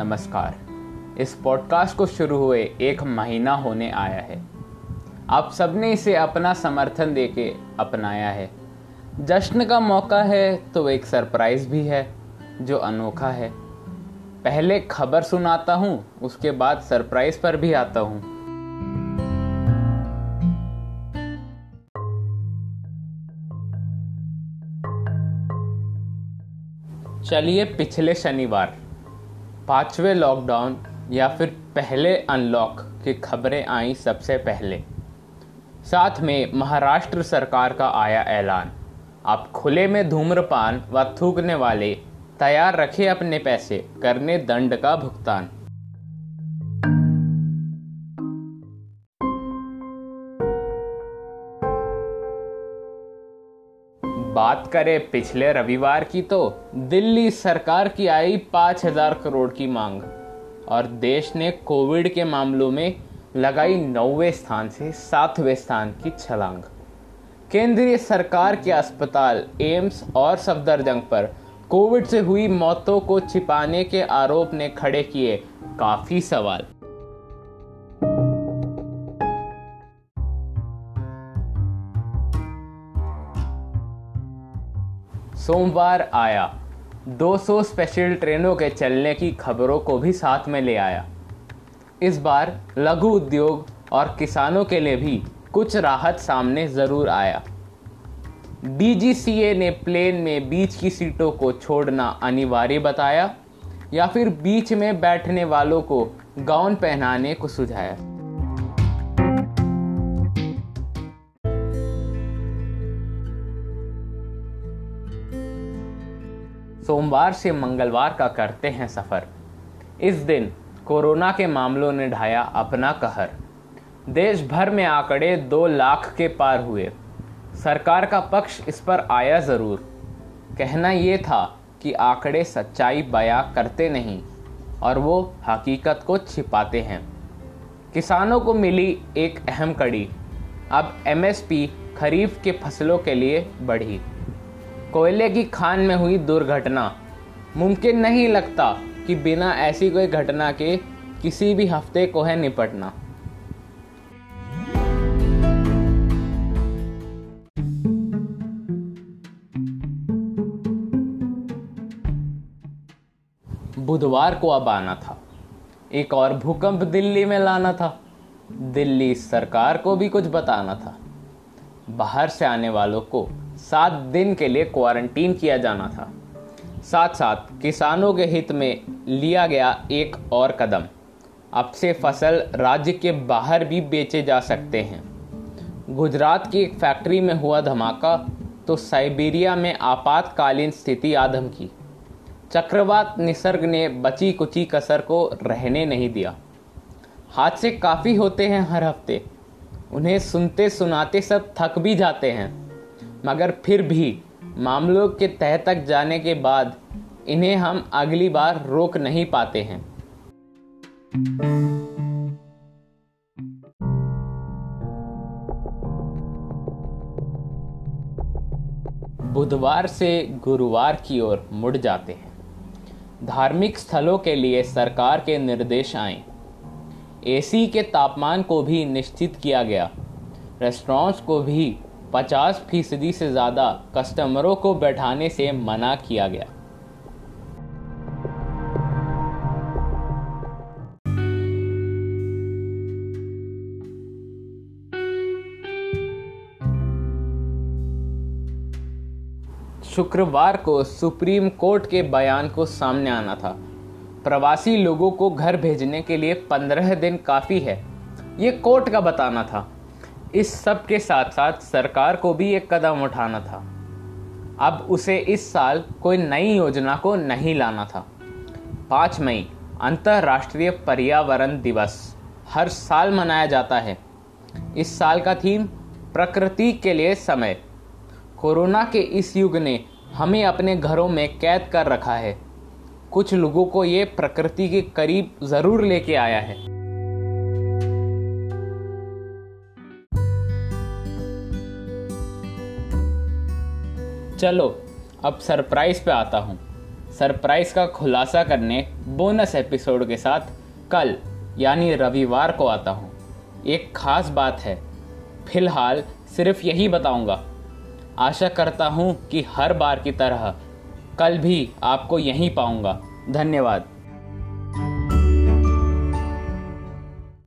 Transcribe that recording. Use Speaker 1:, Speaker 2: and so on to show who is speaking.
Speaker 1: नमस्कार। इस पॉडकास्ट को शुरू हुए एक महीना होने आया है। आप सबने इसे अपना समर्थन देके अपनाया है। जश्न का मौका है तो एक सरप्राइज़ भी है, जो अनोखा है। पहले खबर सुनाता हूँ, उसके बाद सरप्राइज़ पर भी आता हूँ। चलिए पिछले शनिवार। पाँचवें लॉकडाउन या फिर पहले अनलॉक की खबरें आई सबसे पहले। साथ में महाराष्ट्र सरकार का आया ऐलान। आप खुले में धूम्रपान व थूकने वाले, तैयार रखें अपने पैसे, करने दंड का भुगतान। बात करें पिछले रविवार की तो दिल्ली सरकार की आई पाँच हज़ार करोड़ की मांग और देश ने कोविड के मामलों में लगाई नौवे स्थान से सातवें स्थान की छलांग। केंद्रीय सरकार के अस्पताल, एम्स और सफदरजंग पर कोविड से हुई मौतों को छिपाने के आरोप ने खड़े किए काफ़ी सवाल। सोमवार आया। 200 स्पेशल ट्रेनों के चलने की खबरों को भी साथ में ले आया। इस बार लघु उद्योग और किसानों के लिए भी कुछ राहत सामने ज़रूर आया। डीजीसीए ने प्लेन में बीच की सीटों को छोड़ना अनिवार्य बताया या फिर बीच में बैठने वालों को गाउन पहनाने को सुझाया। सोमवार से मंगलवार का करते हैं सफ़र। इस दिन कोरोना के मामलों ने ढाया अपना कहर। देश भर में आंकड़े दो लाख के पार हुए। सरकार का पक्ष इस पर आया ज़रूर। कहना ये था कि आंकड़े सच्चाई बयां करते नहीं और वो हकीकत को छिपाते हैं। किसानों को मिली एक अहम कड़ी। अब एमएसपी खरीफ के फ़सलों के लिए बढ़ी। कोयले की खान में हुई दुर्घटना। मुमकिन नहीं लगता कि बिना ऐसी कोई घटना के किसी भी हफ़्ते को है निपटना। बुधवार को अब आना था। एक और भूकंप दिल्ली में लाना था। दिल्ली सरकार को भी कुछ बताना था। बाहर से आने वालों को सात दिन के लिए क्वारंटीन किया जाना था। साथ साथ किसानों के हित में लिया गया एक और कदम। अब से फ़सल राज्य के बाहर भी बेचे जा सकते हैं। गुजरात की एक फैक्ट्री में हुआ धमाका तो साइबेरिया में आपातकालीन स्थिति आधम की। चक्रवात निसर्ग ने बची कुची कसर को रहने नहीं दिया। हादसे काफ़ी होते हैं हर हफ़्ते। उन्हें सुनते सुनाते सब थक भी जाते हैं। मगर फिर भी मामलों के तह तक जाने के बाद इन्हें हम अगली बार रोक नहीं पाते हैं। बुधवार से गुरुवार की ओर मुड़ जाते हैं। धार्मिक स्थलों के लिए सरकार के निर्देश आए। एसी के तापमान को भी निश्चित किया गया। रेस्टोरेंट्स को भी 50 फ़ीसदी से ज़्यादा कस्टमरों को बैठाने से मना किया गया। शुक्रवार को सुप्रीम कोर्ट के बयान को सामने आना था। प्रवासी लोगों को घर भेजने के लिए पंद्रह दिन काफ़ी है। ये कोर्ट का बताना था। इस सब के साथ साथ सरकार को भी एक कदम उठाना था। अब उसे इस साल कोई नई योजना को नहीं लाना था। पाँच मई, अंतर्राष्ट्रीय पर्यावरण दिवस। हर साल मनाया जाता है। इस साल का थीम प्रकृति के लिए समय। कोरोना के इस युग ने हमें अपने घरों में कैद कर रखा है। कुछ लोगों को ये प्रकृति के करीब ज़रूर लेके आया है। चलो, अब सरप्राइज़ पे आता हूँ। सरप्राइज़ का खुलासा करने बोनस एपिसोड के साथ कल, यानी रविवार को आता हूँ। एक खास बात है, फ़िलहाल सिर्फ़ यही बताऊँगा। आशा करता हूँ कि हर बार की तरह कल भी आपको यहीं पाऊँगा। धन्यवाद।